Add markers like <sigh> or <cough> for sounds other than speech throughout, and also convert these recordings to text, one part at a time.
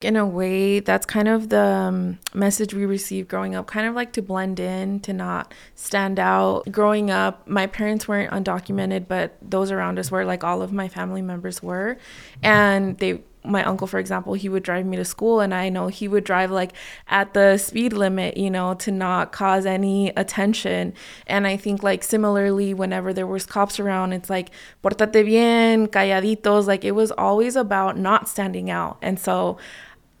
in a way that's kind of the um, message we received growing up kind of like to blend in to not stand out. Growing up my parents weren't undocumented but those around us were like all of my family members were. And they my uncle for example he would drive me to school and i know he would drive like at the speed limit you know to not cause any attention. And i think like similarly whenever there was cops around it's like portate bien calladitos like it was always about not standing out. And so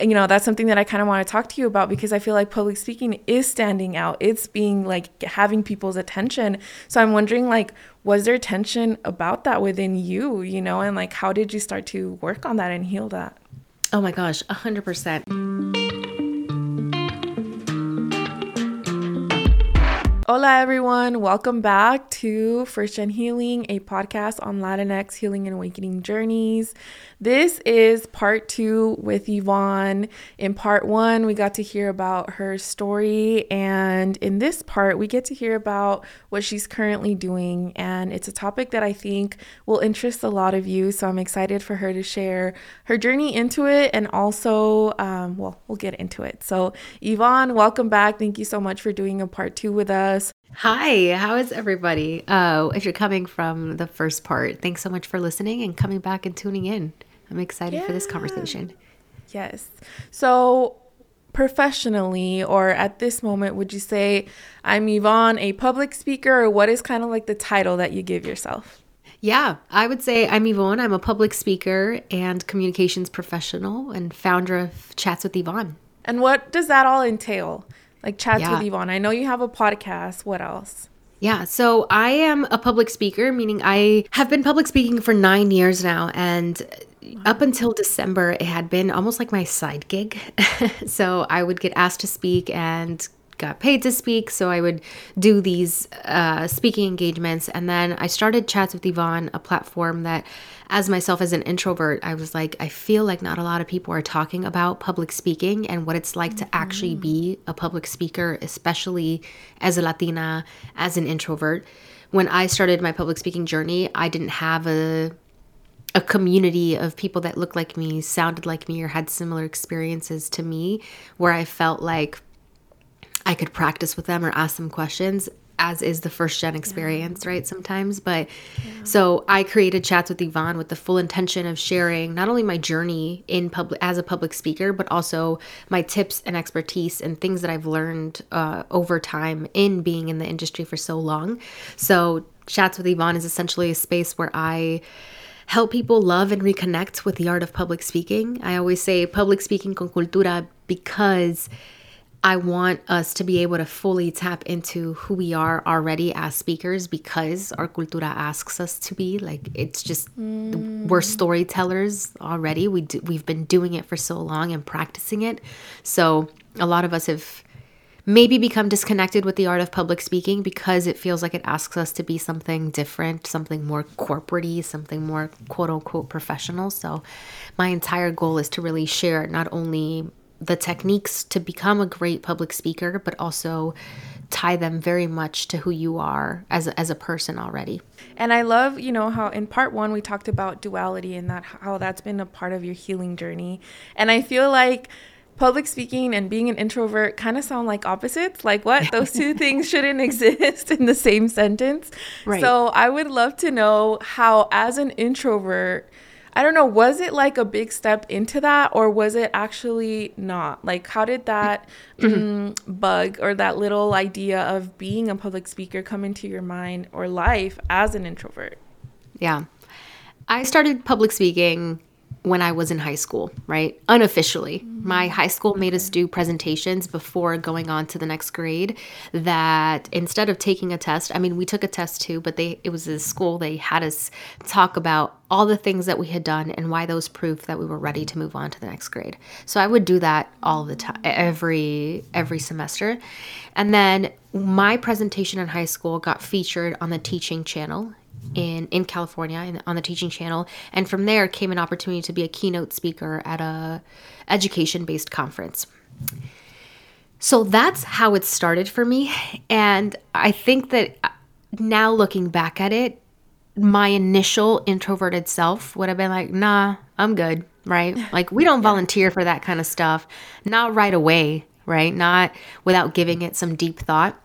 you know that's something that i kind of want to talk to you about because i feel like public speaking is standing out. It's being like having people's attention. So i'm wondering like was there tension about that within you you know and like how did you start to work on that and heal that? Oh my gosh 100% Hola, everyone. Welcome back to First Gen Healing, a podcast on Latinx healing and awakening journeys. This is part two with Yvonne. In part one, we got to hear about her story, and in this part, we get to hear about what she's currently doing. And it's a topic that I think will interest a lot of you. So I'm excited for her to share her journey into it and also, um, well, we'll get into it. So, Yvonne, welcome back. Thank you so much for doing a part two with us. Hi, how is everybody? Uh, if you're coming from the first part, thanks so much for listening and coming back and tuning in. I'm excited yeah. for this conversation. Yes. So, professionally, or at this moment, would you say I'm Yvonne, a public speaker, or what is kind of like the title that you give yourself? Yeah, I would say I'm Yvonne. I'm a public speaker and communications professional and founder of Chats with Yvonne. And what does that all entail? Like chats yeah. with Yvonne. I know you have a podcast. What else? Yeah, so I am a public speaker, meaning I have been public speaking for nine years now. And up until December, it had been almost like my side gig. <laughs> so I would get asked to speak and got paid to speak. So I would do these uh, speaking engagements. And then I started Chats with Yvonne, a platform that, as myself as an introvert, I was like, I feel like not a lot of people are talking about public speaking and what it's like mm-hmm. to actually be a public speaker, especially as a Latina, as an introvert. When I started my public speaking journey, I didn't have a a community of people that looked like me, sounded like me, or had similar experiences to me, where I felt like I could practice with them or ask them questions as is the first gen experience, yeah. right? Sometimes. But yeah. so I created chats with Yvonne with the full intention of sharing not only my journey in public as a public speaker, but also my tips and expertise and things that I've learned uh, over time in being in the industry for so long. So chats with Yvonne is essentially a space where I help people love and reconnect with the art of public speaking. I always say public speaking con cultura because I want us to be able to fully tap into who we are already as speakers because our cultura asks us to be. Like it's just mm. we're storytellers already. We do, we've been doing it for so long and practicing it. So a lot of us have maybe become disconnected with the art of public speaking because it feels like it asks us to be something different, something more corporatey, something more quote unquote professional. So my entire goal is to really share not only the techniques to become a great public speaker, but also tie them very much to who you are as a, as a person already. And I love, you know, how in part 1 we talked about duality and that how that's been a part of your healing journey. And I feel like public speaking and being an introvert kind of sound like opposites. Like what? <laughs> Those two things shouldn't exist in the same sentence. Right. So I would love to know how as an introvert I don't know, was it like a big step into that or was it actually not? Like, how did that um, bug or that little idea of being a public speaker come into your mind or life as an introvert? Yeah. I started public speaking when I was in high school, right? Unofficially. My high school made us do presentations before going on to the next grade that instead of taking a test, I mean we took a test too, but they it was a school they had us talk about all the things that we had done and why those proved that we were ready to move on to the next grade. So I would do that all the time every every semester. And then my presentation in high school got featured on the teaching channel in in California in, on the teaching channel and from there came an opportunity to be a keynote speaker at a education based conference. So that's how it started for me and I think that uh, now looking back at it my initial introverted self would have been like, nah, I'm good, right? <laughs> Like, we don't volunteer for that kind of stuff. Not right away, right? Not without giving it some deep thought.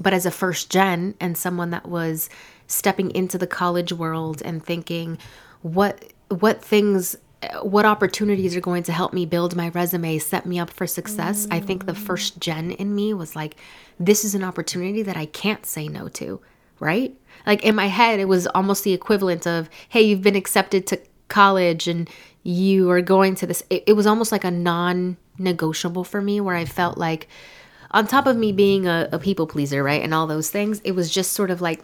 But as a first gen and someone that was stepping into the college world and thinking, what what things what opportunities are going to help me build my resume, set me up for success. Mm. I think the first gen in me was like, this is an opportunity that I can't say no to, right? Like in my head, it was almost the equivalent of, hey, you've been accepted to college and you are going to this. It, it was almost like a non negotiable for me where I felt like, on top of me being a, a people pleaser, right? And all those things, it was just sort of like,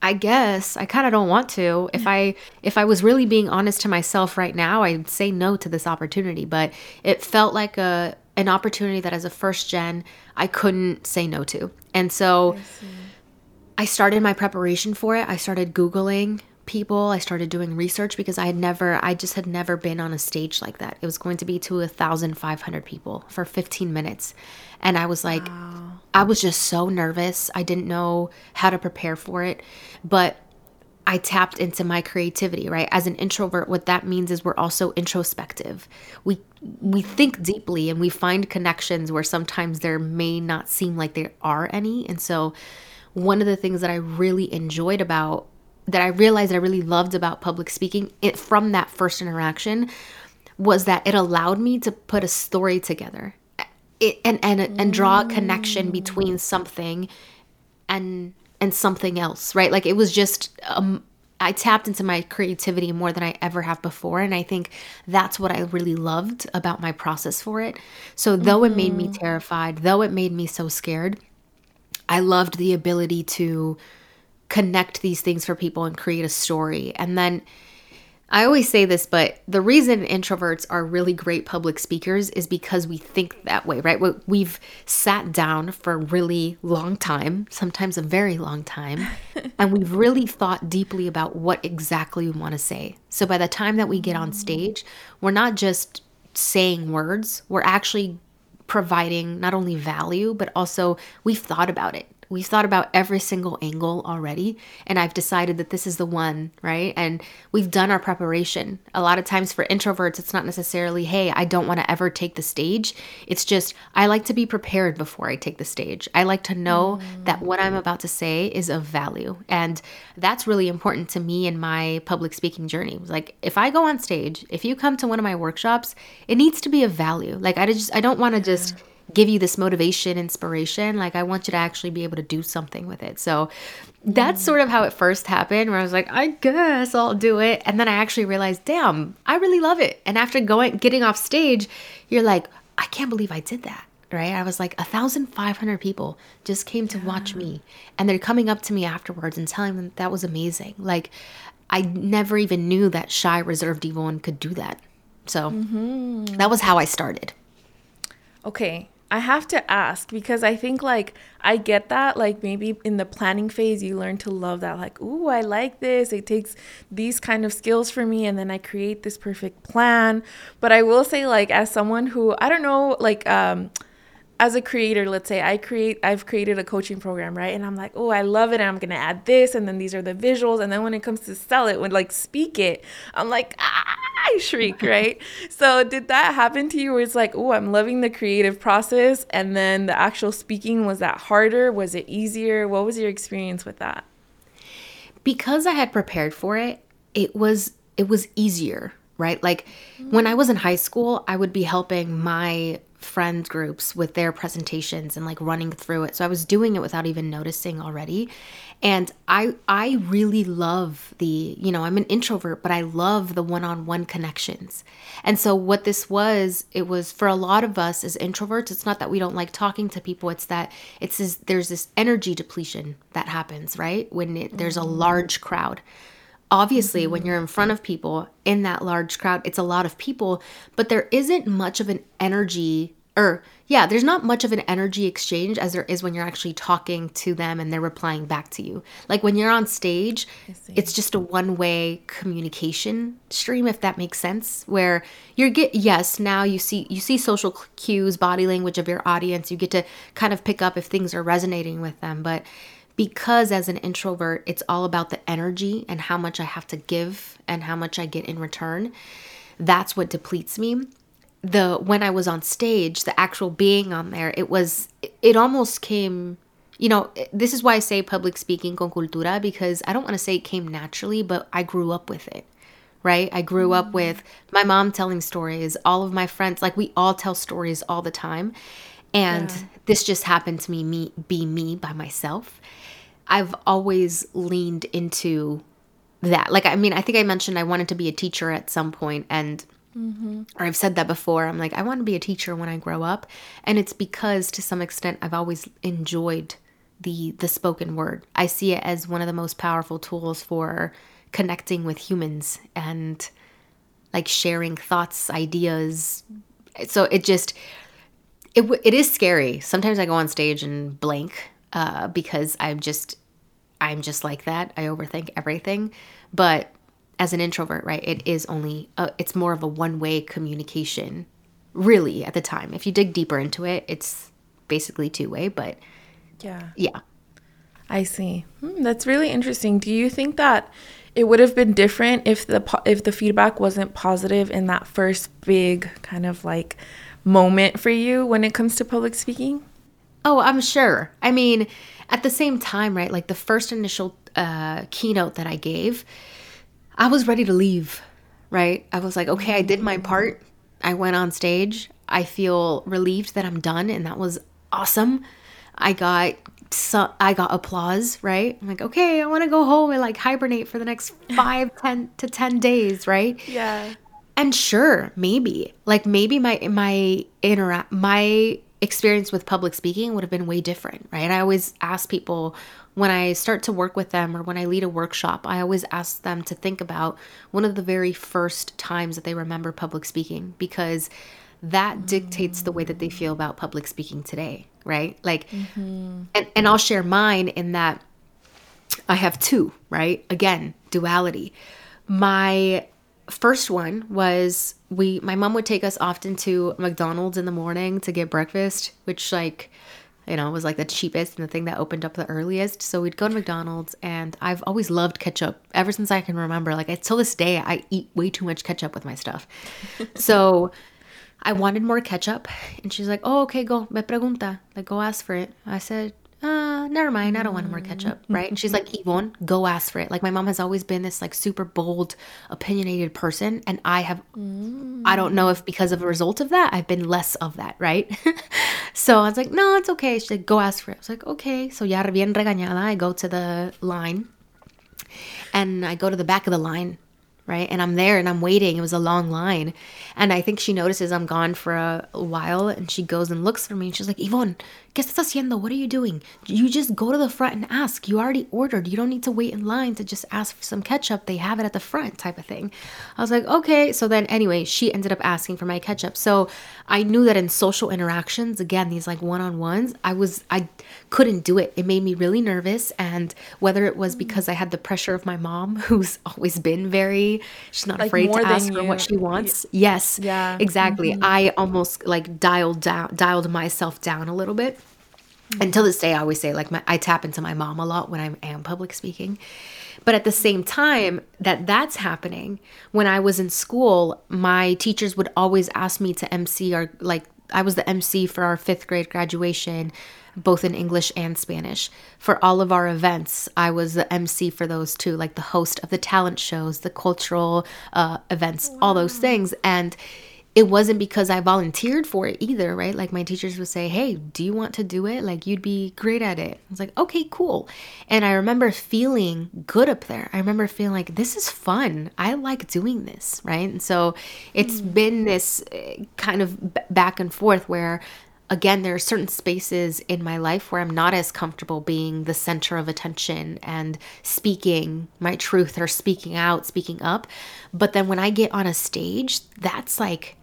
I guess I kind of don't want to. If I if I was really being honest to myself right now, I'd say no to this opportunity, but it felt like a an opportunity that as a first gen I couldn't say no to. And so I, I started my preparation for it. I started googling people. I started doing research because I had never, I just had never been on a stage like that. It was going to be to a thousand five hundred people for 15 minutes. And I was like, wow. I was just so nervous. I didn't know how to prepare for it. But I tapped into my creativity, right? As an introvert, what that means is we're also introspective. We we think deeply and we find connections where sometimes there may not seem like there are any. And so one of the things that I really enjoyed about that I realized I really loved about public speaking it, from that first interaction was that it allowed me to put a story together it, and and and draw a connection between something and and something else right like it was just um I tapped into my creativity more than I ever have before and I think that's what I really loved about my process for it so though mm-hmm. it made me mm-hmm. terrified though it made me so scared I loved the ability to connect these things for people and create a story. And then I always say this, but the reason introverts are really great public speakers is because we think that way, right? We've sat down for a really long time, sometimes a very long time, <laughs> and we've really thought deeply about what exactly we want to say. So by the time that we get on mm. stage, we're not just saying words, we're actually providing not only value, but also we've thought about it. We've thought about every single angle already, and I've decided that this is the one, right? And we've done our preparation. A lot of times for introverts, it's not necessarily, hey, I don't want to ever take the stage. It's just, I like to be prepared before I take the stage. I like to know mm. that what I'm about to say is of value. And that's really important to me in my public speaking journey. Like, if I go on stage, if you come to one of my workshops, it needs to be of value. Like, I just, I don't want to just, give you this motivation, inspiration. Like I want you to actually be able to do something with it. So that's sort of how it first happened where I was like, I guess I'll do it. And then I actually realized, damn, I really love it. And after going getting off stage, you're like, I can't believe I did that. Right? I was like, a thousand five hundred people just came to watch me. And they're coming up to me afterwards and telling them that was amazing. Like I never even knew that shy, reserved Yvonne could do that. So mm-hmm. that was how I started. Okay, I have to ask because I think like I get that like maybe in the planning phase you learn to love that like ooh I like this. It takes these kind of skills for me and then I create this perfect plan. But I will say like as someone who I don't know like um as a creator, let's say I create, I've created a coaching program, right? And I'm like, oh, I love it. And I'm going to add this. And then these are the visuals. And then when it comes to sell it, when like speak it, I'm like, ah, I shriek, <laughs> right? so did that happen to you where it's like, oh, I'm loving the creative process. And then the actual speaking, was that harder? Was it easier? What was your experience with that? Because I had prepared for it, it was, it was easier, right? Like when I was in high school, I would be helping my friend groups with their presentations and like running through it. So I was doing it without even noticing already. And I I really love the, you know, I'm an introvert, but I love the one-on-one connections. And so what this was, it was for a lot of us as introverts, it's not that we don't like talking to people, it's that it's this there's this energy depletion that happens, right? When it, there's a mm-hmm. large crowd obviously when you're in front of people in that large crowd it's a lot of people but there isn't much of an energy or yeah there's not much of an energy exchange as there is when you're actually talking to them and they're replying back to you. Like when you're on stage it's just a one way communication stream if that makes sense where you're get yes now you see you see social cues body language of your audience. You get to kind of pick up if things are resonating with them but because as an introvert, it's all about the energy and how much I have to give and how much I get in return. That's what depletes me. The when I was on stage, the actual being on there, it was it almost came you know, this is why I say public speaking con cultura because I don't want to say it came naturally, but I grew up with it right? I grew up mm. with my mom telling stories, all of my friends, like we all tell stories all the time. And yeah. this just happened to me, me be me by myself. I've always leaned into that. Like I mean, I think I mentioned I wanted to be a teacher at some point and mm-hmm. or I've said that before. I'm like I want to be a teacher when I grow up, and it's because to some extent I've always enjoyed the the spoken word. I see it as one of the most powerful tools for connecting with humans and like sharing thoughts, ideas. So it just it it is scary. Sometimes I go on stage and blank uh, because I'm just I'm just like that. I overthink everything. But as an introvert, right, it is only a, it's more of a one-way communication really at the time. If you dig deeper into it, it's basically two-way, but yeah. Yeah. I see. Hmm, that's really interesting. Do you think that it would have been different if the if the feedback wasn't positive in that first big kind of like moment for you when it comes to public speaking? Oh, I'm sure. I mean, at the same time, right? Like the first initial uh, keynote that I gave, I was ready to leave, right? I was like, okay, I did my part. I went on stage. I feel relieved that I'm done, and that was awesome. I got so I got applause, right? I'm like, okay, I want to go home and like hibernate for the next <laughs> five, ten to ten days, right? Yeah. And sure, maybe like maybe my my interact my experience with public speaking would have been way different, right? I always ask people when I start to work with them or when I lead a workshop, I always ask them to think about one of the very first times that they remember public speaking because that dictates the way that they feel about public speaking today, right? Like, mm-hmm. and, and I'll share mine in that I have two, right? Again, duality. My first one was we, my mom would take us often to McDonald's in the morning to get breakfast, which, like, you know, was like the cheapest and the thing that opened up the earliest. So we'd go to McDonald's, and I've always loved ketchup ever since I can remember. Like, until this day, I eat way too much ketchup with my stuff. <laughs> so I wanted more ketchup. And she's like, oh, okay, go. Me pregunta. Like, go ask for it. I said, uh, never mind. I don't want more ketchup. Mm. Right. And she's like, Yvonne, go ask for it. Like, my mom has always been this, like, super bold, opinionated person. And I have, mm. I don't know if because of a result of that, I've been less of that. Right. <laughs> so I was like, no, it's okay. She's like, go ask for it. I was like, okay. So, ya bien regañada, I go to the line and I go to the back of the line right? And I'm there and I'm waiting. It was a long line. And I think she notices I'm gone for a, while and she goes and looks for me and she's like, Yvonne, ¿qué estás haciendo? What are you doing? You just go to the front and ask. You already ordered. You don't need to wait in line to just ask for some ketchup. They have it at the front, type of thing. I was like, okay. So then, anyway, she ended up asking for my ketchup. So I knew that in social interactions, again, these like one on ones, I was, I couldn't do it. It made me really nervous. And whether it was because I had the pressure of my mom, <laughs> who's always been very, she's not like afraid to ask for what she wants. Yes. Yeah. Exactly. Mm-hmm. I almost like dialed down, dialed myself down a little bit. Mm-hmm. Until this day, I always say, like, my, I tap into my mom a lot when I am public speaking. But at the same time that that's happening, when I was in school, my teachers would always ask me to MC or like I was the MC for our fifth grade graduation, both in English and Spanish. For all of our events, I was the MC for those too, like the host of the talent shows, the cultural uh, events, wow. all those things. And it wasn't because I volunteered for it either, right? Like my teachers would say, Hey, do you want to do it? Like you'd be great at it. I was like, Okay, cool. And I remember feeling good up there. I remember feeling like this is fun. I like doing this, right? And so it's mm. been this eh, kind of back and forth where again, there are certain spaces in my life where I'm not as comfortable being the center of attention and speaking my truth or speaking out, speaking up. But then when I get on a stage, that's like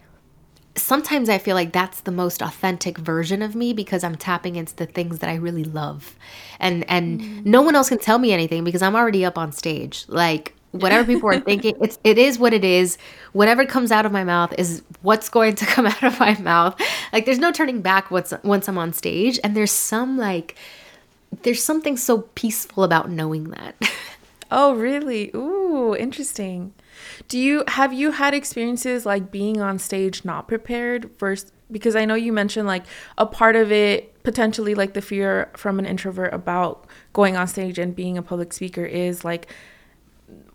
sometimes I feel like that's the most authentic version of me because I'm tapping into the things that I really love. And and mm. no one else can tell me anything because I'm already up on stage. Like whatever people are thinking, it's it is what it is. Whatever comes out of my mouth is what's going to <laughs> come out of my mouth. Like there's no turning back once once I'm on stage and there's some like there's something so peaceful about knowing that. <laughs> oh, really? Ooh, interesting. Do you have you had experiences like being on stage not prepared first because I know you mentioned like a part of it potentially like the fear from an introvert about going on stage and being a public speaker is like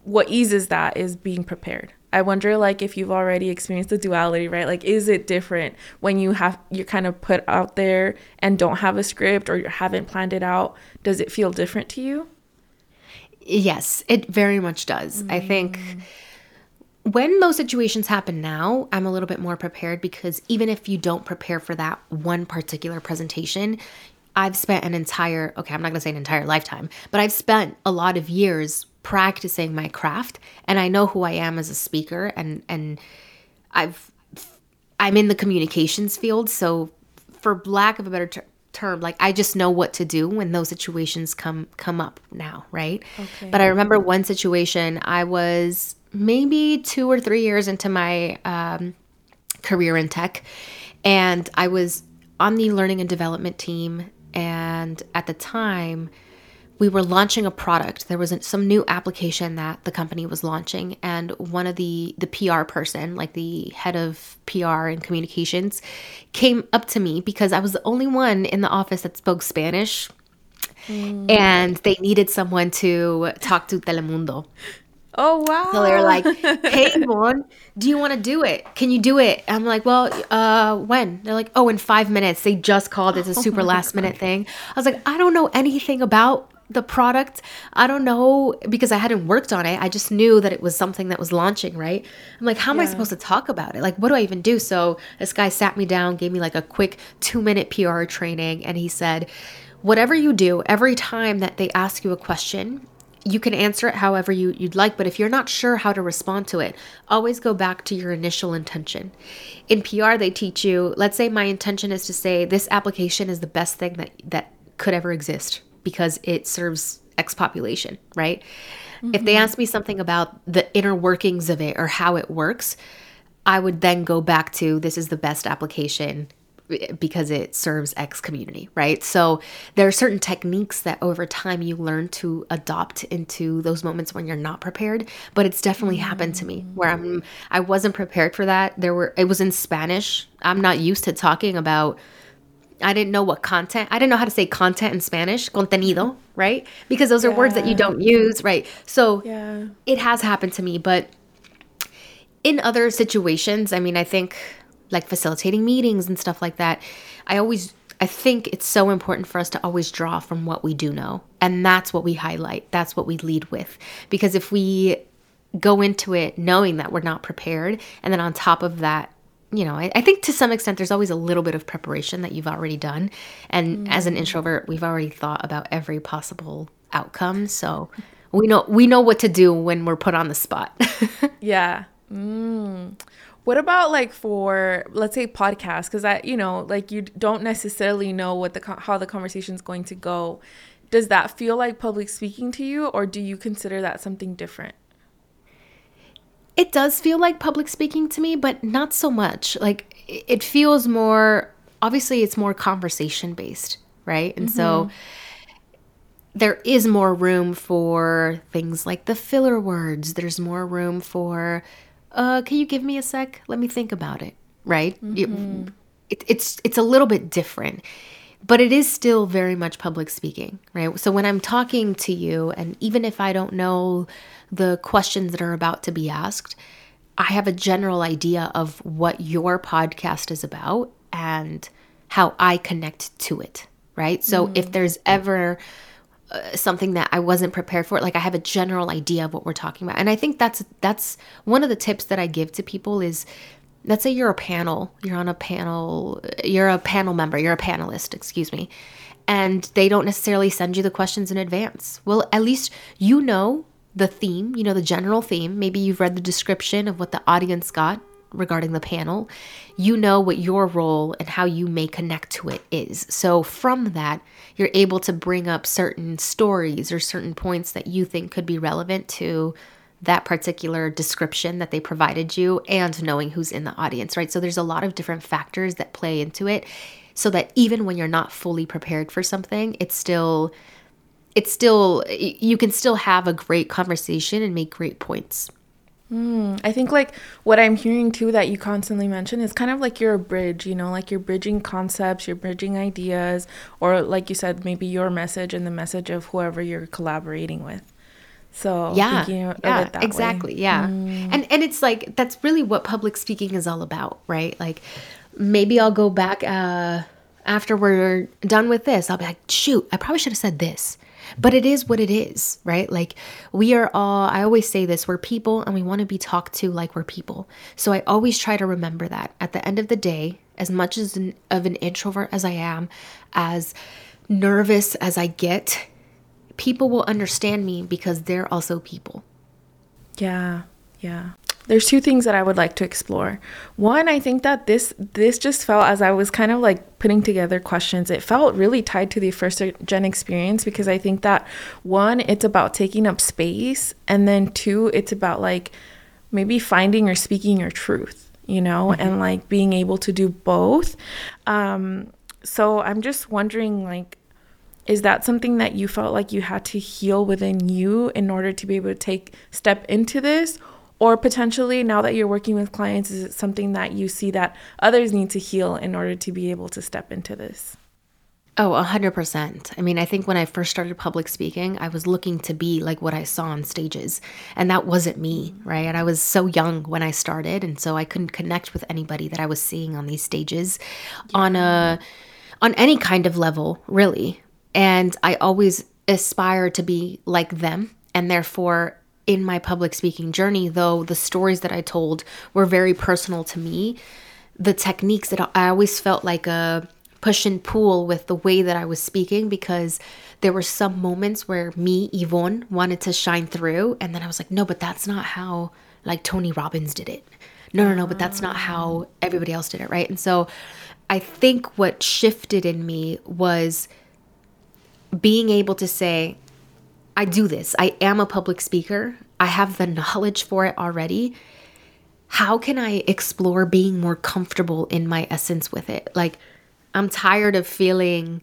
what eases that is being prepared. I wonder like if you've already experienced the duality, right? Like is it different when you have you're kind of put out there and don't have a script or you haven't planned it out? Does it feel different to you? Yes, it very much does. Mm. I think when those situations happen now, I'm a little bit more prepared because even if you don't prepare for that one particular presentation, I've spent an entire, okay, I'm not gonna say an entire lifetime, but I've spent a lot of years practicing my craft and I know who I am as a speaker and and I've I'm in the communications field, so for lack of a better ter- term, like I just know what to do when those situations come come up now, right? Okay. But I remember one situation I was maybe 2 or 3 years into my um, career in tech and I was on the learning and development team and at the time we were launching a product. There was some new application that the company was launching, and one of the the PR person, like the head of PR and communications, came up to me because I was the only one in the office that spoke Spanish, mm. and they needed someone to talk to Telemundo. Oh wow! So they were like, "Hey, Mon, do you want to do it? Can you do it?" I'm like, "Well, uh, when?" They're like, "Oh, in five minutes." They just called. It's a super <laughs> oh last God. minute thing. I was like, "I don't know anything about the product. I don't know because I hadn't worked on it. I just knew that it was something that was launching, right? I'm like, how am yeah. I supposed to talk about it? Like, what do I even do? So this guy sat me down, gave me like a quick two minute PR training, and he said, whatever you do, every time that they ask you a question, you can answer it however you, you'd like, but if you're not sure how to respond to it, always go back to your initial intention. In PR, they teach you, let's say my intention is to say this application is the best thing that, that could ever exist because it serves X population, right? Mm-hmm. If they mm-hmm. ask me something about the inner workings of it or how it works, I would then go back to this is the best application because it serves X community, right? So there are certain techniques that over time you learn to adopt into those moments when you're not prepared. But it's definitely happened to me where I'm I wasn't prepared for that. There were it was in Spanish. I'm not used to talking about I didn't know what content, I didn't know how to say content in Spanish, contenido, right? Because those are words that you don't use, right? So yeah. it has happened to me, but in other situations, I mean, I think like facilitating meetings and stuff like that, I always I think it's so important for us to always draw from what we do know. And that's what we highlight. That's what we lead with. Because if we go into it knowing that we're not prepared and then on top of that you know, I, I, think to some extent there's always a little bit of preparation that you've already done. And mm. as an introvert, we've already thought about every possible outcome. So we know we know what to do when we're put on the spot. <laughs> yeah. Mm. What about like for let's say podcasts because I you know like you don't necessarily know what the how the conversation is going to go. Does that feel like public speaking to you or do you consider that something different? It does feel like public speaking to me, but not so much. Like it feels more obviously it's more conversation based, right? And mm-hmm. so there is more room for things like the filler words. There's more room for uh can you give me a sec? Let me think about it, right? Mm-hmm. It, it's it's a little bit different but it is still very much public speaking, right? So when I'm talking to you, and even if I don't know the questions that are about to be asked, I have a general idea of what your podcast is about and how I connect to it, right? So mm. if there's ever uh, something that I wasn't prepared for, like I have a general idea of what we're talking about. And I think that's that's one of the tips that I give to people is let's say you're a panel, you're on a panel, you're a panel member, you're a panelist, excuse me, and they don't necessarily send you the questions in advance. Well, at least you know the theme, you know, the general theme. Maybe you've read the description of what the audience got regarding the panel. You know what your role and how you may connect to it is. So, from that, you're able to bring up certain stories or certain points that you think could be relevant to that particular description that they provided you and knowing who's in the audience, right? So, there's a lot of different factors that play into it. so that even when you're not fully prepared for something, it's still it's still you can still have a great conversation and make great points. Mm, I think like what I'm hearing too that you constantly mention is kind of like you're a bridge, you know, like you're bridging concepts, you're bridging ideas, or like you said, maybe your message and the message of whoever you're collaborating with. So yeah, yeah, exactly, way. yeah, mm. and and it's like that's really what public speaking is all about, right? Like maybe I'll go back uh, after we're done with this. I'll be like, shoot, I probably should have said this but it is what it is, right? Like we are all, I always say this, we're people and we want to be talked to like we're people. So I always try to remember that at the end of the day, as much as an, of an introvert as I am, as nervous as I get, people will understand me because they're also people. Yeah, yeah there's two things that I would like to explore. One, I think that this this just felt as I was kind of like putting together questions, it felt really tied to the first gen experience because I think that one, it's about taking up space, and then two, it's about like maybe finding or speaking your truth, you know, mm-hmm. and like being able to do both. Um, so I'm just wondering, like, is that something that you felt like you had to heal within you in order to be able to take step into this or potentially, now that you're working with clients, is it something that you see that others need to heal in order to be able to step into this? Oh, 100%. I mean, I think when I first started public speaking, I was looking to be like what I saw on stages. And that wasn't me, right? And I was so young when I started. And so I couldn't connect with anybody that I was seeing on these stages yeah. on a on any kind of level, really. And I always aspire to be like them. And therefore, in my public speaking journey, though the stories that I told were very personal to me, the techniques that I always felt like a push and pull with the way that I was speaking because there were some moments where me, Yvonne, wanted to shine through. And then I was like, no, but that's not how like Tony Robbins did it. No, no, no, but that's not how everybody else did it. Right. And so I think what shifted in me was being able to say, I do this. I am a public speaker. I have the knowledge for it already. How can I explore being more comfortable in my essence with it? Like, I'm tired of feeling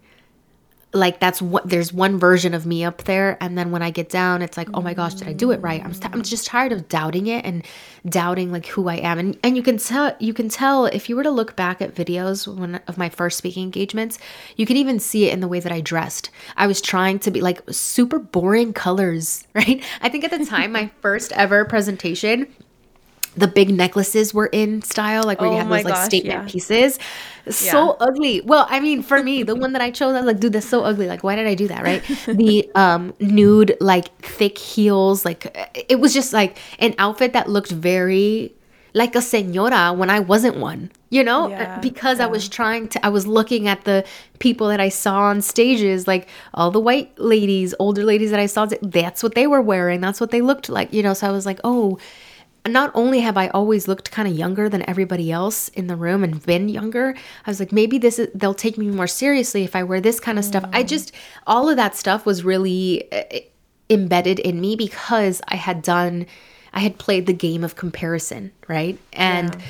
like that's what there's one version of me up there and then when i get down it's like oh my gosh did i do it right? I'm, st- I'm just tired of doubting it and doubting like who i am. And and you can tell you can tell if you were to look back at videos when of my first speaking engagements you can even see it in the way that i dressed. I was trying to be like super boring colors <laughs> right? I think at the time my <laughs> first ever presentation the big necklaces were in style, like where oh you have those like gosh, statement yeah. pieces. So yeah. ugly. Well, I mean, for me, the one that I chose, I was like, dude, that's so ugly. Like, why did I do that? Right? <laughs> the um nude, like thick heels, like it was just like an outfit that looked very like a senora when I wasn't one, you know, yeah, because. I was trying to, I was looking at the people that I saw on stages, like all the white ladies, older ladies that I saw, that's what they were wearing. That's what they looked like, you know. So I was like, oh, not only have I always looked kind of younger than everybody else in the room and been younger, I was like, maybe this is, they'll take me more seriously if I wear this kind of mm. stuff. I mm. just, all of that stuff was really uh, embedded in me because I had done, I had played the game of comparison, right? And yeah.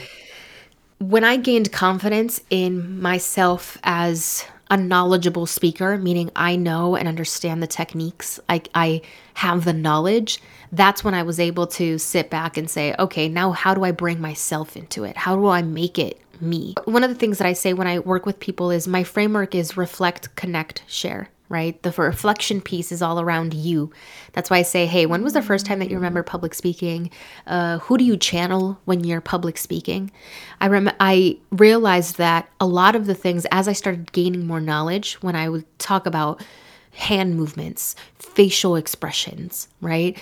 when I gained confidence in myself as a knowledgeable speaker, meaning I know and understand the techniques, I, I have the knowledge that's when I was able to sit back and say, okay, now how do I bring myself into it? How do I make it me? One of the things that I say when I work with people is my framework is reflect, connect, share right? The reflection piece is all around you. That's why I say, hey, when was the first time that you remember public speaking? Uh, who do you channel when you're public speaking? I rem- I realized that a lot of the things, as I started gaining more knowledge, when I would talk about hand movements, facial expressions, right?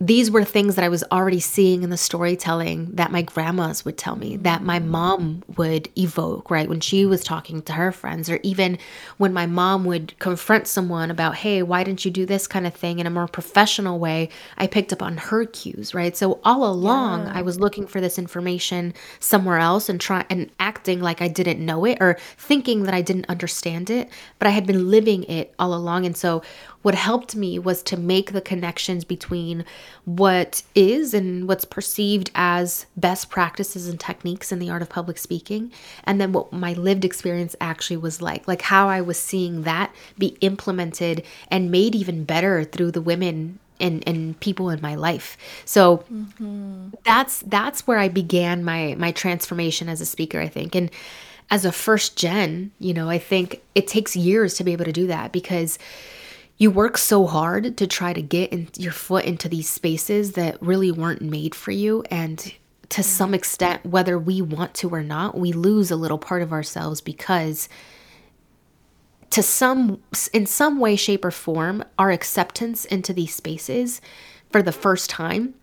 These were things that I was already seeing in the storytelling that my grandmas would tell me, that my mm. mom would evoke, right? When she was talking to her friends, or even when my mom would confront someone about, hey, why didn't you do this kind of thing in a more professional way? I picked up on her cues, right? So all along, yeah. I was looking for this information somewhere else and try and acting like I didn't know it or thinking that I didn't understand it, but I had been living it all along. And so what helped me was to make the connections between what is and what's perceived as best practices and techniques in the art of public speaking, and then what my lived experience actually was like, like how I was seeing that be implemented and made even better through the women and and people in my life. So mm-hmm. that's that's where I began my my transformation as a speaker, I think. And as a first gen, you know, I think it takes years to be able to do that because you work so hard to try to get in, your foot into these spaces that really weren't made for you. And to some extent whether we want to or not we lose a little part of ourselves because to some in some way shape or form our acceptance into these spaces for the first time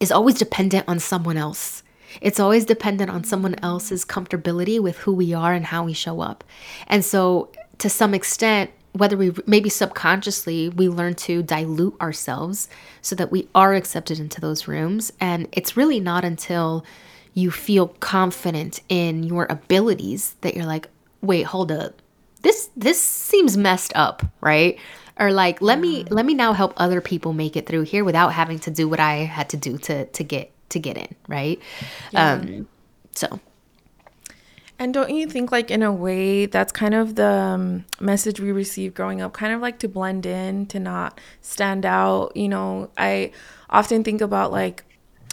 is always dependent on someone else. It's always dependent on someone mm. else's comfortability with who we are and how we show up. And so to some extent whether we maybe subconsciously we learn to dilute ourselves so that we are accepted into those rooms. And it's really not until you feel confident in your abilities that you're like wait hold up. This this seems messed up right? Or like let me let me now help other people make it through here without having to do what i had to do to to get to get in right? Yeah. um so and don't you think, like, in a way, that's kind of the um, message we received growing up, kind of like to blend in, to not stand out? You know, I often think about, like,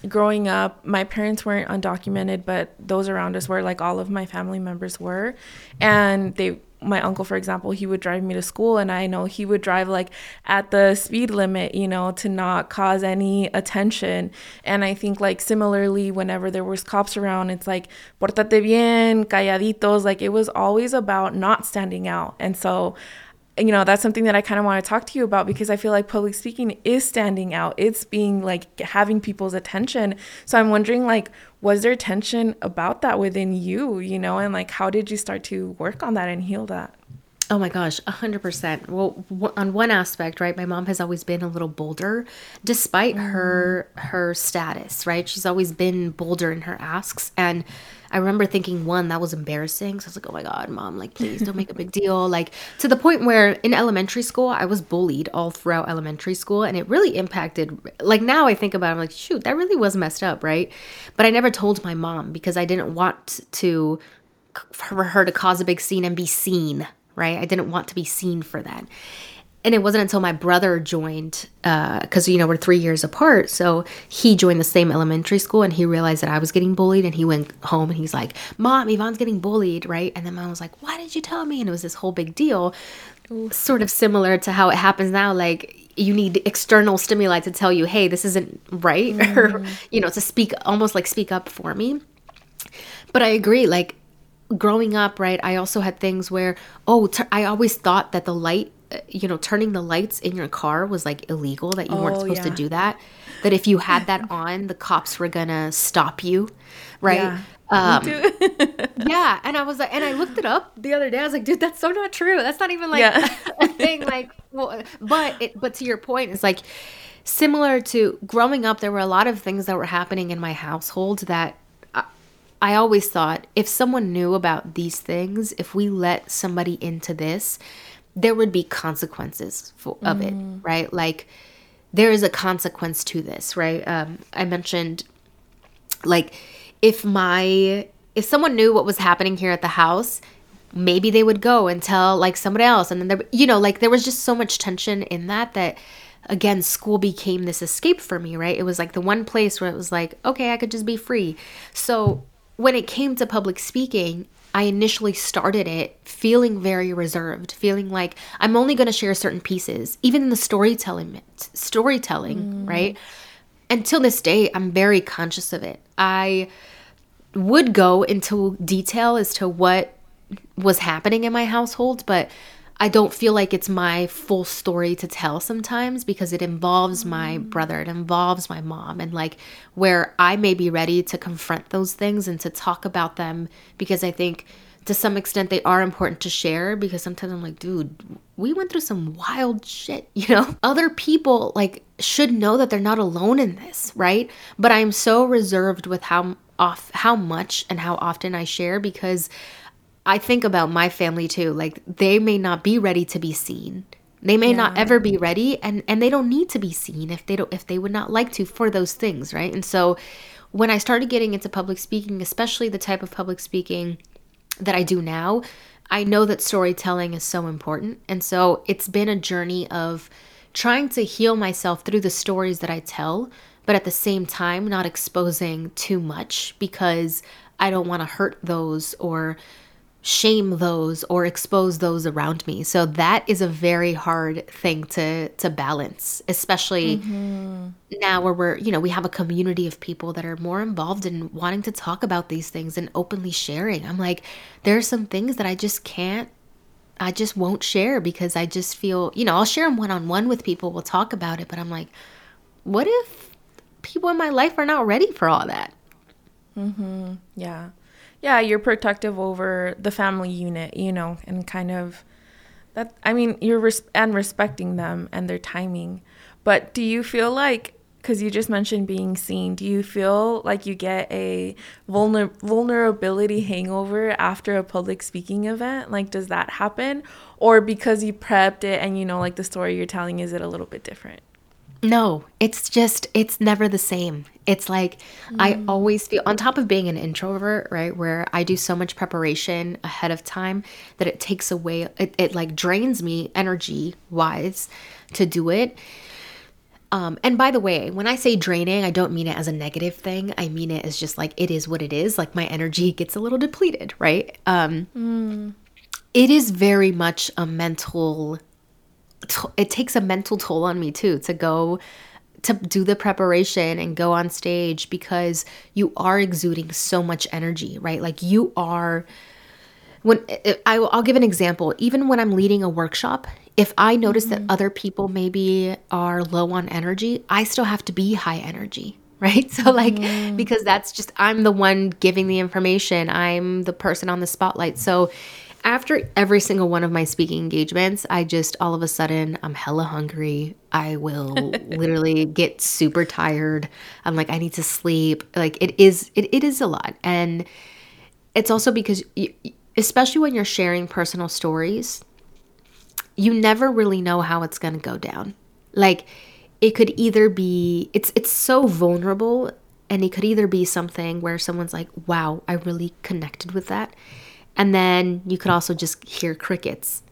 growing up, my parents weren't undocumented, but those around us were, like, all of my family members were. And they, my uncle for example he would drive me to school and i know he would drive like at the speed limit you know to not cause any attention. And i think like similarly whenever there was cops around it's like portate bien calladitos like it was always about not standing out. And so you know that's something that i kind of want to talk to you about because i feel like public speaking is standing out it's being like having people's attention so i'm wondering like was there tension about that within you you know and like how did you start to work on that and heal that Oh my gosh, 100%. Well, w- on one aspect, right, my mom has always been a little bolder despite mm. her her status, right? She's always been bolder in her asks and I remember thinking one that was embarrassing. So I was like, "Oh my god, mom, like please don't make a big <laughs> deal." Like to the point where in elementary school, I was bullied all throughout elementary school and it really impacted like now I think about it, I'm like, "Shoot, that really was messed up, right?" But I never told my mom because I didn't want to for her to cause a big scene and be seen right? I didn't want to be seen for that. And it wasn't until my brother joined, because, uh, you know, we're three years apart. So he joined the same elementary school and he realized that I was getting bullied. And he went home and he's like, Mom, Yvonne's getting bullied, right? And then mom was like, Why did you tell me? And it was this whole big deal, sort of similar to how it happens now. Like, you need external stimuli to tell you, hey, this isn't right, <laughs> mm. or, you know, to speak, almost like speak up for me. But I agree, like, growing up, right, I also had things where, oh, t- I always thought that the light, you know, turning the lights in your car was like illegal, that you oh, weren't supposed yeah. to do that. That if you had that <laughs> on, the cops were gonna stop you, right? Yeah. Um, <laughs> yeah, and I was like, and I looked it up the other day. I was like, dude, that's so not true. That's not even like yeah. <laughs> a thing. Like, well, but it, but to your point, it's like similar to growing up. There were a lot of things that were happening in my household that I always thought if someone knew about these things, if we let somebody into this, there would be consequences for, of mm. it, right? Like there is a consequence to this, right? Um, I mentioned like if my if someone knew what was happening here at the house, maybe they would go and tell like somebody else, and then there, you know, like there was just so much tension in that that again, school became this escape for me, right? It was like the one place where it was like, okay, I could just be free. So when it came to public speaking, I initially started it feeling very reserved, feeling like I'm only going to share certain pieces, even in the storytelling storytelling, mm. right? Until this day, I'm very conscious of it. I would go into detail as to what was happening in my household, but I don't feel like it's my full story to tell sometimes because it involves my mm. brother, it involves my mom, and like where I may be ready to confront those things and to talk about them because I think to some extent they are important to share because sometimes I'm like, dude, we went through some wild shit, <laughs> you know? Other people like should know that they're not alone in this, right? But I'm so reserved with how off how much and how often I share because I think about my family too. Like they may not be ready to be seen, They may yeah. not ever be ready and and they don't need to be seen if they don't if they would not like to for those things, right? And so when I started getting into public speaking, especially the type of public speaking that I do now, I know that storytelling is so important. And so it's been a journey of trying to heal myself through the stories that I tell, but at the same time, not exposing too much because I don't want to hurt those or shame those or expose those around me. So that is a very hard thing to to balance, especially mm-hmm. now where we're, you know, we have a community of people that are more involved in wanting to talk about these things and openly sharing. I'm like there are some things that I just can't I just won't share because I just feel, you know, I'll share them one on one with people, we'll talk about it, but I'm like what if people in my life are not ready for all that? Mhm. Yeah yeah, you're protective over the family unit, you know, and kind of that. I mean, you're res- and respecting them and their timing. But do you feel like, because you just mentioned being seen, do you feel like you get a vulner- vulnerability hangover after a public speaking event? Like, does that happen? Or because you prepped it and you know, like the story you're telling, is it a little bit different? No, it's just, it's never the same. It's like mm. I always feel, on top of being an introvert, right, where I do so much preparation ahead of time that it takes away, it, it like drains me energy wise to do it. Um, and by the way, when I say draining, I don't mean it as a negative thing. I mean it as just like it is what it is. Like my energy gets a little depleted, right? Um, mm. It is very much a mental it takes a mental toll on me too to go to do the preparation and go on stage because you are exuding so much energy, right? Like you are when I, will give an example. Even when I'm leading a workshop, if I notice mm-hmm. that other people maybe are low on energy, I still have to be high energy, <laughs> right? So, like, mm-hmm. because that's just, I'm the one giving the information, I'm the person on the spotlight. So, after every single one of my speaking engagements, I just all of a sudden I'm hella hungry. I will <laughs> literally get super tired. I'm like I need to sleep. Like it is it, it is a lot. And it's also because you, especially when you're sharing personal stories, you never really know how it's going to go down. Like it could either be it's it's so vulnerable and it could either be something where someone's like, "Wow, I really connected with that." And then you could also just hear crickets.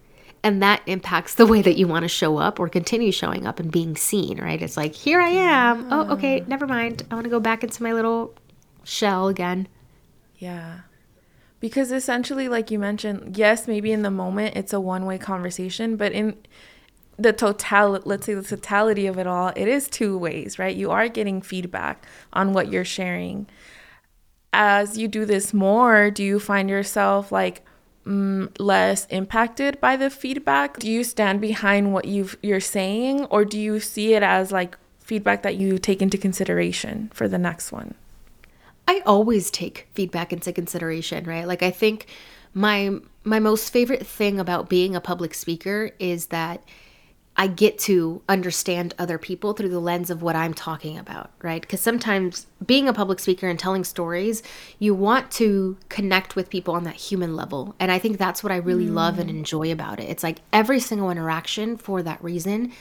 And that impacts the way that you want to show up or continue showing up and being seen, right? It's like, here I am. Oh, okay, never mind. I want to go back into my little shell again. Yeah. Because essentially, like you mentioned, yes, maybe in the moment it's a one way conversation, but in the total let's say the totality of it all it is two ways right you are getting feedback on what you're sharing as you do this more, do you find yourself like mm, less impacted by the feedback? Do you stand behind what you you're saying, or do you see it as like feedback that you take into consideration for the next one? I always take feedback into consideration, right? Like I think my my most favorite thing about being a public speaker is that I get to understand other people through the lens of what I'm talking about, right? Because sometimes being a public speaker and telling stories, you want to connect with people on that human level. And I think that's what I really mm. love and enjoy about it. It's like every single interaction for that reason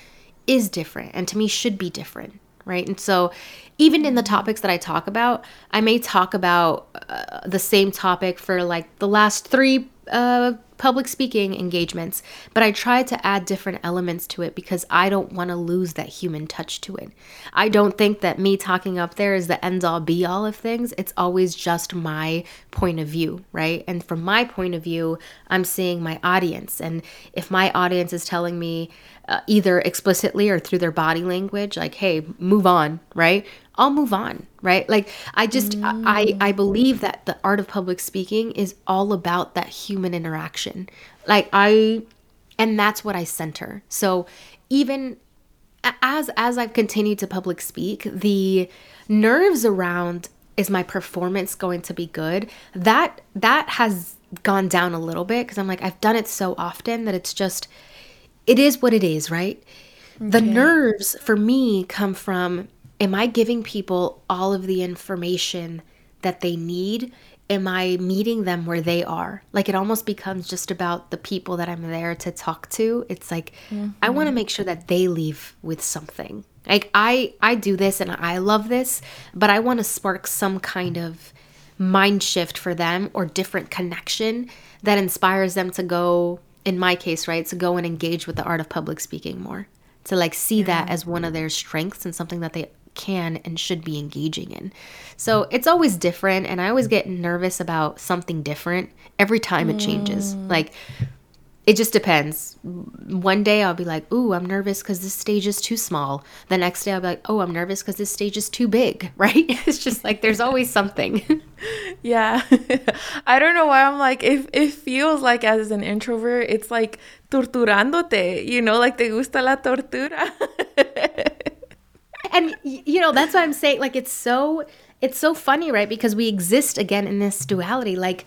is different and to me should be different, right? And so even in the topics that I talk about, I may talk about uh, the same topic for like the last three uh, public speaking engagements, but I try to add different elements to it because I don't want to lose that human touch to it. I don't think that me talking up there is the end all be all of things. It's always just my point of view, right? And from my point of view, I'm seeing my audience. And if my audience is telling me uh, either explicitly or through their body language, like, hey, move on, right? I'll move on, right? Like I just mm. I I believe that the art of public speaking is all about that human interaction. Like I and that's what I center. So even as as I've continued to public speak, the nerves around is my performance going to be good? That that has gone down a little bit because I'm like I've done it so often that it's just it is what it is, right? Okay. The nerves for me come from am I giving people all of the information that they need am I meeting them where they are? Like it almost becomes just about the people that I'm there to talk to. It's like mm-hmm. I want to make sure that they leave with something. Like I I do this and I love this, but I want to spark some kind of mind shift for them or different connection that inspires them to go in my case, right, to go and engage with the art of public speaking more. To like see yeah. that as one of their strengths and something that they can and should be engaging in. So it's always different, and I always get nervous about something different every time it changes. Mm. Like, it just depends. One day I'll be like, "Ooh, I'm nervous because this stage is too small." The next day I'll be like, "Oh, I'm nervous because this stage is too big." <laughs> Right? It's just like there's always something. <laughs> yeah, <laughs> I don't know why I'm like. If it feels like as an introvert, it's like torturándote. You know, like te gusta la tortura. And you know that's why i'm saying like it's so it's so funny right? Because we exist again in this duality. Like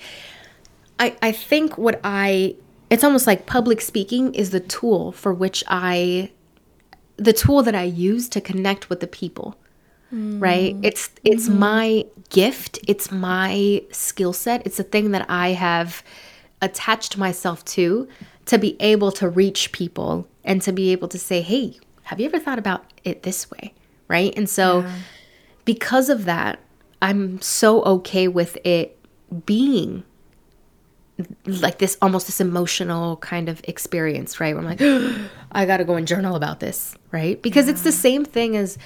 i i think what i it's almost like public speaking is the tool for which i the tool that i use to connect with the people mm. right? It's it's mm-hmm. my gift. It's my skill set. It's a thing that i have attached myself to to be able to reach people and to be able to say hey have you ever thought about it this way right? And so yeah. because of that, I'm so okay with it being like this almost this emotional kind of experience, right? Where I'm like, <gasps> I gotta go and journal about this, right? Because yeah. it's the same thing as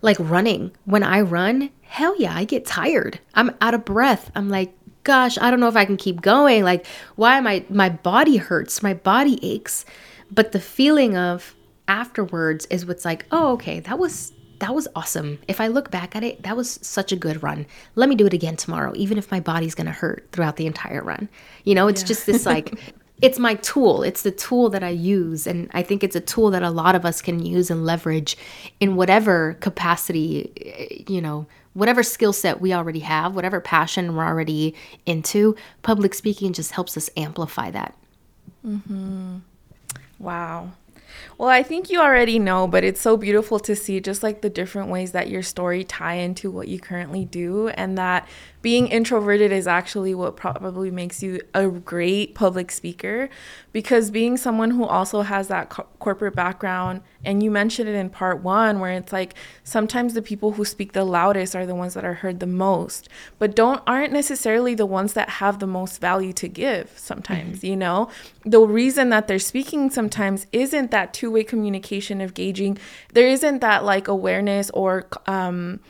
like running. When I run, hell yeah, I get tired. I'm out of breath. I'm like, gosh, I don't know if I can keep going. Like, why am I my body hurts, my body aches. But the feeling of afterwards is what's like, oh, okay, that was that was awesome. If I look back at it, that was such a good run. Let me do it again tomorrow, even if my body's going to hurt throughout the entire run. You know, it's yeah. just this like, <laughs> it's my tool. It's the tool that I use. And I think it's a tool that a lot of us can use and leverage in whatever capacity, you know, whatever skill set we already have, whatever passion we're already into. Public speaking just helps us amplify that. Mm-hmm. Wow. Well, I think you already know, but it's so beautiful to see just like the different ways that your story tie into what you currently do and that being introverted is actually what probably makes you a great public speaker because being someone who also has that co- corporate background and you mentioned it in part 1 where it's like sometimes the people who speak the loudest are the ones that are heard the most but don't aren't necessarily the ones that have the most value to give sometimes mm-hmm. you know the reason that they're speaking sometimes isn't that two-way communication of gauging there isn't that like awareness or um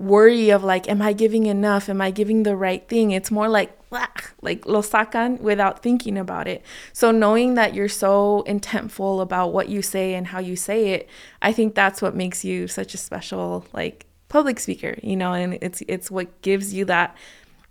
worry of like, am I giving enough? Am I giving the right thing? It's more like, like lo sacan without thinking about it. So knowing that you're so intentful about what you say and how you say it, I think that's what makes you such a special like public speaker, you know, and it's it's what gives you that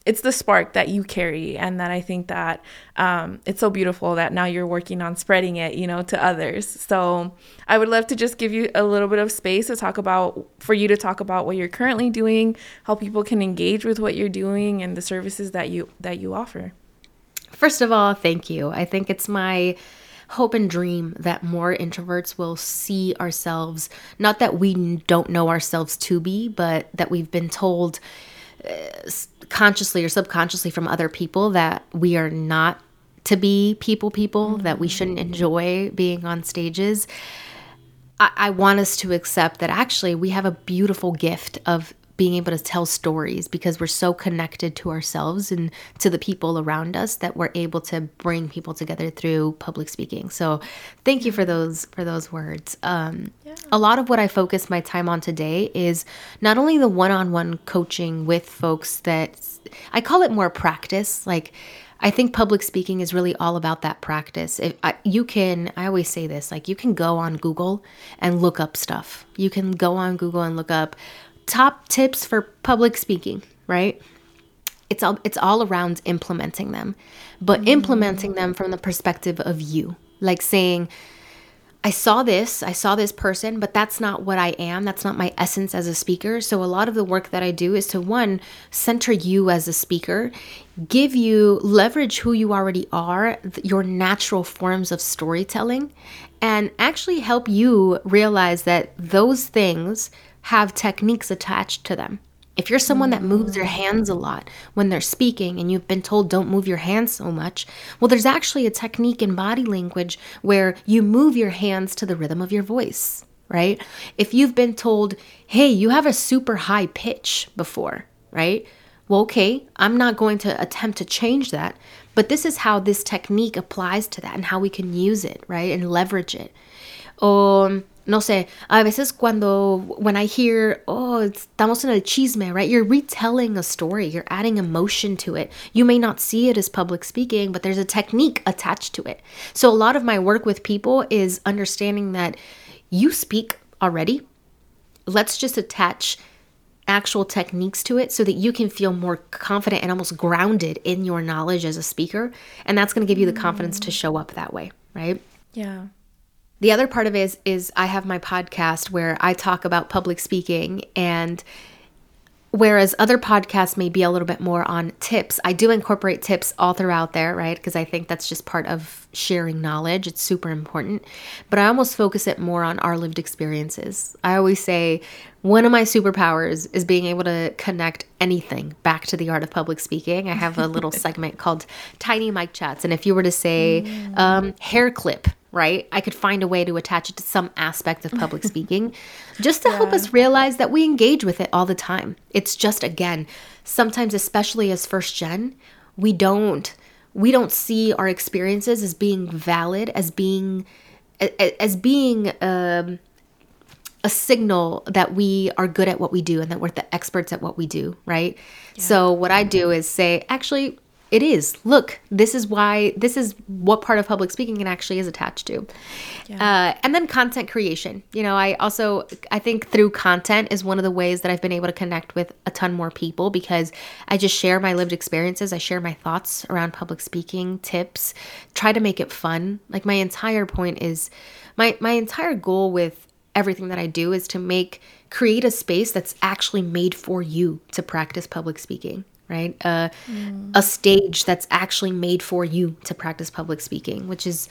it's the spark that you carry and that i think that um, it's so beautiful that now you're working on spreading it you know to others. So i would love to just give you a little bit of space to talk about for you to talk about what you're currently doing how people can engage with what you're doing and the services that you that you offer. First of all thank you. I think it's my hope and dream that more introverts will see ourselves not that we don't know ourselves to be but that we've been told uh, consciously or subconsciously from other people that we are not to be people people, mm-hmm. that we shouldn't enjoy being on stages. I, I want us to accept that actually we have a beautiful gift of being able to tell stories because we're so connected to ourselves and to the people around us that we're able to bring people together through public speaking. So, thank you for those for those words. Um, yeah. A lot of what I focus my time on today is not only the one-on-one coaching with folks that I call it more practice, like. I think public speaking is really all about that practice. If I, you can, I always say this, like you can go on Google and look up stuff. You can go on Google and look up top tips for public speaking, right? It's all it's all around implementing them, but implementing them from the perspective of you. Like saying, I saw this, I saw this person, but that's not what I am. That's not my essence as a speaker. So, a lot of the work that I do is to one, center you as a speaker, give you leverage who you already are, your natural forms of storytelling, and actually help you realize that those things have techniques attached to them. If you're someone that moves their hands a lot when they're speaking and you've been told don't move your hands so much, well, there's actually a technique in body language where you move your hands to the rhythm of your voice, right? If you've been told, hey, you have a super high pitch before, right? Well, okay, I'm not going to attempt to change that, but this is how this technique applies to that and how we can use it, right? And leverage it. Um, no sé, a veces cuando, when I hear, oh, estamos en el chisme, right? You're retelling a story, you're adding emotion to it. You may not see it as public speaking, but there's a technique attached to it. So a lot of my work with people is understanding that you speak already. Let's just attach actual techniques to it so that you can feel more confident and almost grounded in your knowledge as a speaker. And that's going to give you the confidence to mm. show up that way, right? Yeah. The other part of it is, is I have my podcast where I talk about public speaking and whereas other podcasts may be a little bit more on tips, I do incorporate tips all throughout there, right? Because I think that's just part of sharing knowledge. It's super important. But I almost focus it more on our lived experiences. I always say one of my superpowers is being able to connect anything back to the art of public speaking. I have a little <laughs> segment called Tiny Mic Chats. And if you were to say um, hair clip, right? I could find a way to attach it to some aspect of public <laughs> speaking just to yeah. help us realize that we engage with it all the time. It's just again, sometimes especially as first gen, we don't we don't see our experiences as being valid, as being as being um, a signal that we are good at what we do and that we're the experts at what we do, right? Yeah. So what I do is say, actually, it is. Look, this is why, this is what part of public speaking it actually is attached to. Yeah. Uh, and then content creation. You know, I also, I think through content is one of the ways that I've been able to connect with a ton more people because I just share my lived experiences. I share my thoughts around public speaking, tips, try to make it fun. Like my entire point is, my, my entire goal with everything that I do is to make, create a space that's actually made for you to practice public speaking right? Uh, mm. A stage that's actually made for you to practice public speaking, which is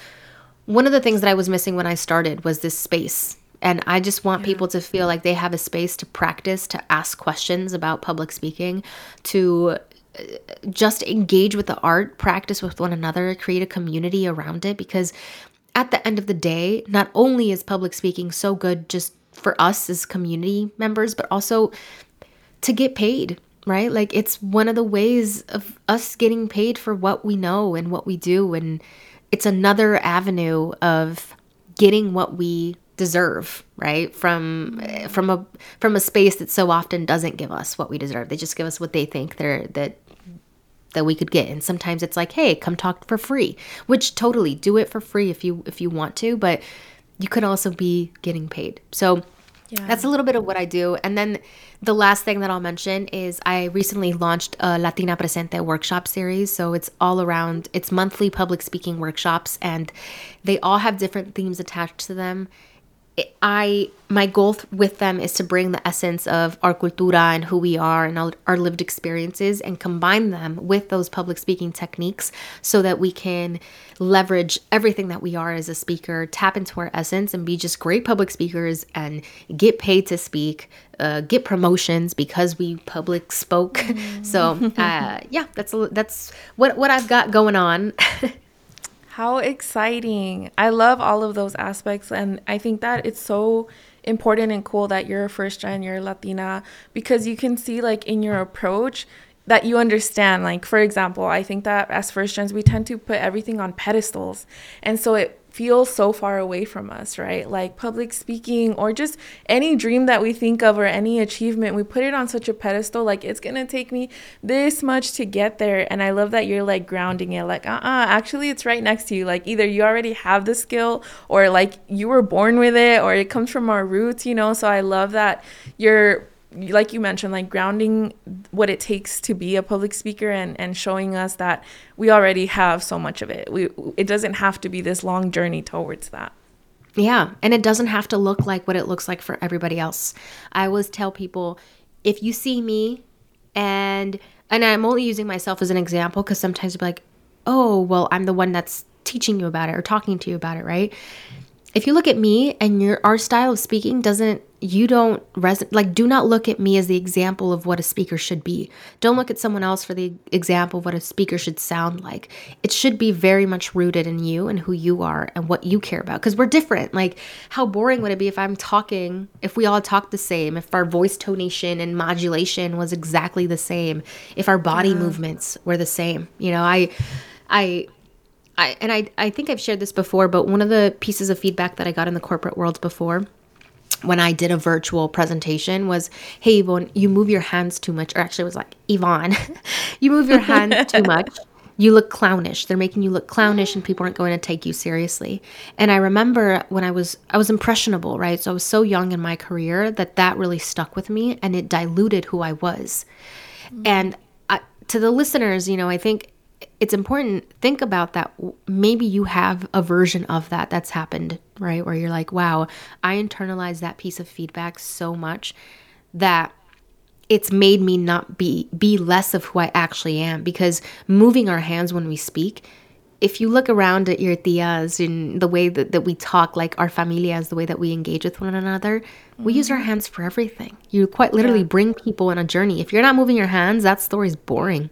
one of the things that I was missing when I started was this space. And I just want yeah. people to feel like they have a space to practice, to ask questions about public speaking, to uh, just engage with the art, practice with one another, create a community around it. Because at the end of the day, not only is public speaking so good just for us as community members, but also to get paid right? Like it's one of the ways of us getting paid for what we know and what we do and it's another avenue of getting what we deserve, right? From eh, from a from a space that so often doesn't give us what we deserve. They just give us what they think they're that that we could get. And sometimes it's like, "Hey, come talk for free." Which totally do it for free if you if you want to, but you could also be getting paid. So That's a little bit of what I do. And then the last thing that I'll mention is I recently launched a Latina Presente workshop series. So it's all around, it's monthly public speaking workshops, and they all have different themes attached to them. I my goal with them is to bring the essence of our cultura and who we are and our lived experiences and combine them with those public speaking techniques so that we can leverage everything that we are as a speaker, tap into our essence, and be just great public speakers and get paid to speak, uh, get promotions because we public spoke. <laughs> Mm. so uh, yeah, that's that's what what I've got going on. <laughs> How exciting. I love all of those aspects. And I think that it's so important and cool that you're a first gen, you're Latina, because you can see, like, in your approach, that you understand. Like, for example, I think that as first gens, we tend to put everything on pedestals. And so it feel so far away from us, right? Like public speaking or just any dream that we think of or any achievement, we put it on such a pedestal like it's going to take me this much to get there. And I love that you're like grounding it like, uh-uh, actually it's right next to you. Like either you already have the skill or like you were born with it or it comes from our roots, you know? So I love that you're like you mentioned, like grounding what it takes to be a public speaker and, and showing us that we already have so much of it. We it doesn't have to be this long journey towards that. Yeah, and it doesn't have to look like what it looks like for everybody else. I always tell people if you see me and and I'm only using myself as an example because sometimes you'll be like, oh, well, I'm the one that's teaching you about it or talking to you about it, right? If you look at me and your our style of speaking doesn't you don't resonate like do not look at me as the example of what a speaker should be. Don't look at someone else for the example of what a speaker should sound like. It should be very much rooted in you and who you are and what you care about because we're different. Like how boring would it be if i'm talking if we all talked the same if our voice tonation and modulation was exactly the same if our body yeah. movements were the same? You know i i I, and I, I think I've shared this before, but one of the pieces of feedback that I got in the corporate world before when I did a virtual presentation was, hey, Yvonne, you move your hands too much. Or actually, it was like, Yvonne, <laughs> you move your hands too <laughs> much. You look clownish. They're making you look clownish and people aren't going to take you seriously. And I remember when I was, I was impressionable, right? So I was so young in my career that that really stuck with me and it diluted who I was. Mm-hmm. And I, to the listeners, you know, I think it's important think about that maybe you have a version of that that's happened right where you're like wow i internalized that piece of feedback so much that it's made me not be be less of who i actually am because moving our hands when we speak if you look around at your tias and the way that, that we talk like our familias the way that we engage with one another mm-hmm. we use our mm-hmm. hands for everything you quite literally yeah. bring people on a journey if you're not moving your hands that story's boring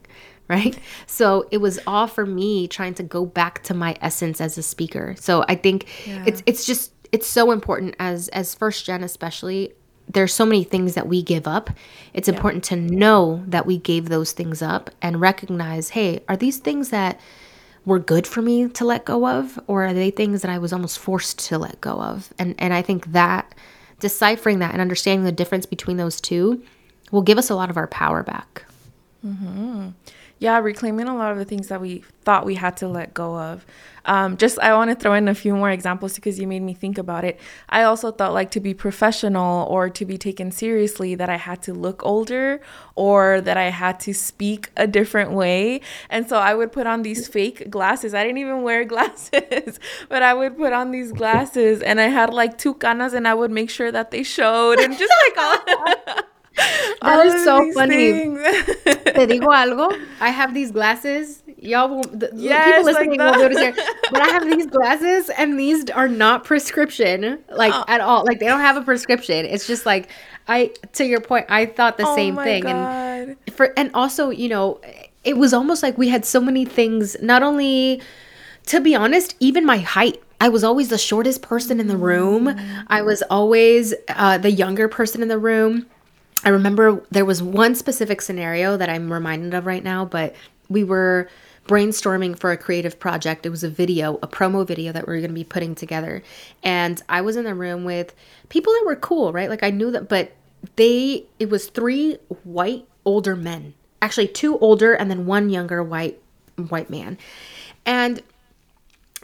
right? So it was all for me trying to go back to my essence as a speaker. So I think yeah. it's it's just it's so important as as first gen especially there's so many things that we give up. It's yeah. important to know that we gave those things up and recognize, hey, are these things that were good for me to let go of or are they things that I was almost forced to let go of? And and I think that deciphering that and understanding the difference between those two will give us a lot of our power back. hmm yeah, reclaiming a lot of the things that we thought we had to let go of. Um, just I want to throw in a few more examples because you made me think about it. I also thought like to be professional or to be taken seriously that I had to look older or that I had to speak a different way. And so I would put on these fake glasses. I didn't even wear <laughs> glasses, but I would put on these glasses and I had like two canas and I would make sure that they showed and just like all <laughs> <laughs> That is so funny. Te digo algo. I have these glasses. Y'all, the, yes, people listening like will notice But I have these glasses, and these are not prescription, like oh. at all. Like they don't have a prescription. It's just like I. To your point, I thought the oh same thing, God. and for and also, you know, it was almost like we had so many things. Not only, to be honest, even my height. I was always the shortest person in the room. I was always uh, the younger person in the room I remember there was one specific scenario that I'm reminded of right now, but we were brainstorming for a creative project. It was a video, a promo video that we were going to be putting together. And I was in the room with people that were cool, right? Like I knew that, but they, it was three white older men, actually two older and then one younger white, white man. And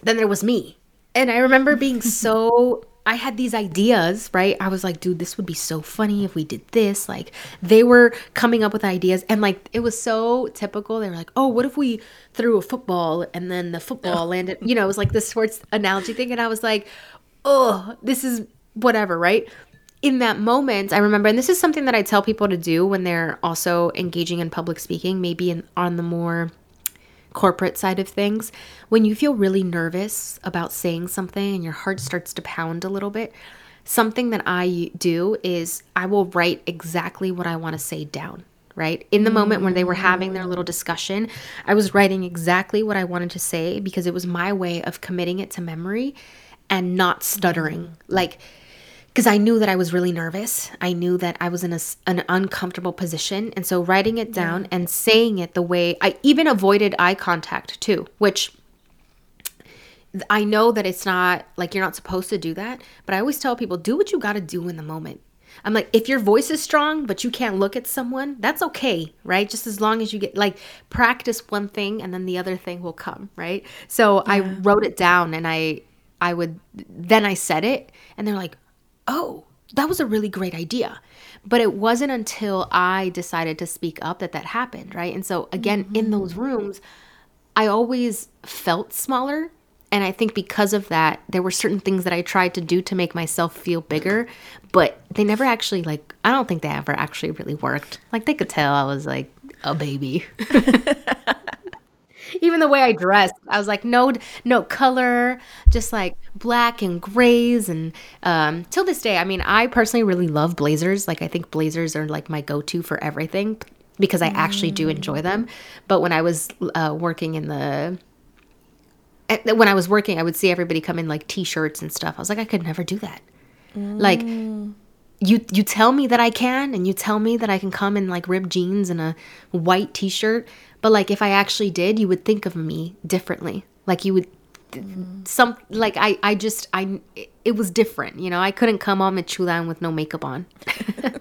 then there was me. And I remember being <laughs> so I had these ideas, right? I was like, dude, this would be so funny if we did this. Like, they were coming up with ideas, and like, it was so typical. They were like, oh, what if we threw a football and then the football <laughs> landed, you know, it was like the sports analogy thing. And I was like, oh, this is whatever, right? In that moment, I remember, and this is something that I tell people to do when they're also engaging in public speaking, maybe in, on the more corporate side of things, when you feel really nervous about saying something and your heart starts to pound a little bit, something that I do is I will write exactly what I want to say down. Right in the moment when they were having their little discussion, I was writing exactly what I wanted to say because it was my way of committing it to memory and not stuttering. Like, because I knew that I was really nervous. I knew that I was in a, an uncomfortable position. And so writing it down and saying it the way I even avoided eye contact too, which I know that it's not like you're not supposed to do that, but I always tell people do what you got to do in the moment. I'm like, if your voice is strong, but you can't look at someone, that's okay, right? Just as long as you get like practice one thing and then the other thing will come, right? So yeah. I wrote it down and I, I would, then I said it and they're like, oh, that was a really great idea. But it wasn't until I decided to speak up that that happened, right? And so, again, mm-hmm. in those rooms, I always felt smaller. And I think because of that, there were certain things that I tried to do to make myself feel bigger, but they never actually, like, I don't think they ever actually really worked. Like, they could tell I was like a baby. <laughs> <laughs> Even the way I dressed, I was like, no, no color, just like black and grays. And um, till this day, I mean, I personally really love blazers. Like, I think blazers are like my go-to for everything because I actually do enjoy them. But when I was uh, working in the eh, when I was working, I would see everybody come in like t-shirts and stuff. I was like, I could never do that. Mm. Like you you tell me that I can and you tell me that I can come in like ripped jeans and a white t-shirt, but like if I actually did, you would think of me differently. Like you would mm-hmm. some like I I just I it was different, you know. I couldn't come on Michulan with no makeup on. <laughs>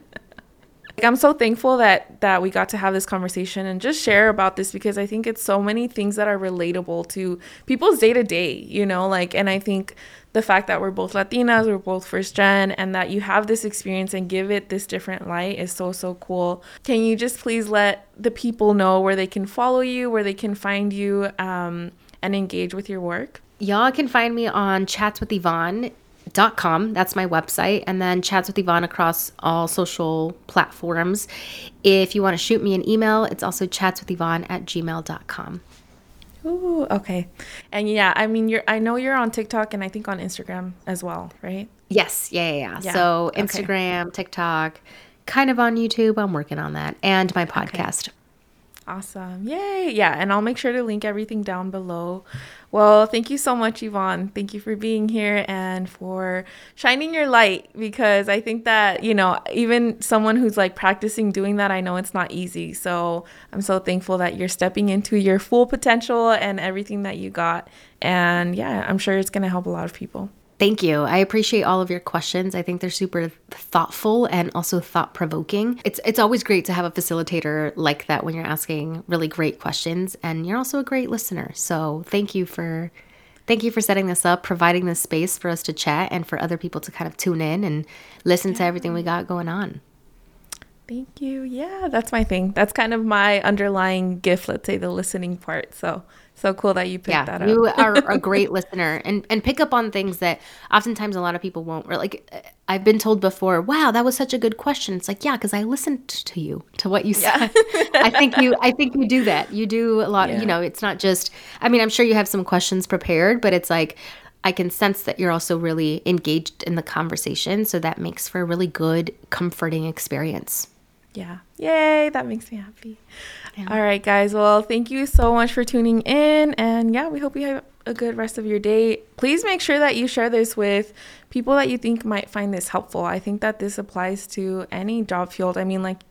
Like, I'm so thankful that that we got to have this conversation and just share about this because I think it's so many things that are relatable to people's day to day, you know, like and I think the fact that we're both Latinas, we're both first gen, and that you have this experience and give it this different light is so, so cool. Can you just please let the people know where they can follow you, where they can find you, um, and engage with your work? Y'all can find me on Chats with Yvonne dot com that's my website and then chats with yvonne across all social platforms if you want to shoot me an email it's also chats with yvonne at gmail.com Ooh, okay. And yeah, I mean, you're. I know you're on TikTok and I think on Instagram as well, right? Yes. Yeah. Yeah. yeah. yeah. So Instagram, okay. TikTok, kind of on YouTube. I'm working on that, and my podcast. Okay. Awesome. Yay. Yeah. And I'll make sure to link everything down below. Well, thank you so much, Yvonne. Thank you for being here and for shining your light because I think that, you know, even someone who's like practicing doing that, I know it's not easy. So I'm so thankful that you're stepping into your full potential and everything that you got. And yeah, I'm sure it's going to help a lot of people. Thank you. I appreciate all of your questions. I think they're super thoughtful and also thought provoking. It's it's always great to have a facilitator like that when you're asking really great questions and you're also a great listener. So, thank you for thank you for setting this up, providing this space for us to chat and for other people to kind of tune in and listen yeah. to everything we got going on. Thank you. Yeah, that's my thing. That's kind of my underlying gift, let's say the listening part. So, so cool that you picked yeah, that up. you are a <laughs> great listener and and pick up on things that oftentimes a lot of people won't. Like uh, I've been told before, "Wow, that was such a good question." It's like, "Yeah, cuz I listened to you, to what you said." Yeah. I think you I think you do that. You do a lot, yeah. you know, it's not just I mean, I'm sure you have some questions prepared, but it's like I can sense that you're also really engaged in the conversation, so that makes for a really good, comforting experience. Yeah. Yay, that makes me happy. Yeah. All right, guys. Well, thank you so much for tuning in. And yeah, we hope you have a good rest of your day. Please make sure that you share this with people that you think might find this helpful. I think that this applies to any job field. I mean, like,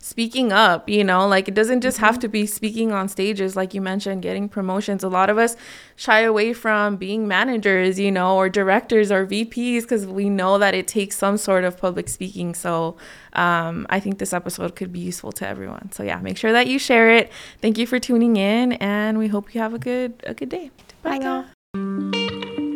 speaking up, you know, like it doesn't just have mm-hmm. to be speaking on stages, like you mentioned, getting promotions. A lot of us shy away from being managers, you know, or directors or VPs because we know that it takes some sort of public speaking. So um, I think this episode could be useful to everyone. So yeah, make sure that you share it. Thank you for tuning in, and we hope you have a good a good day. Bye, Bye y'all.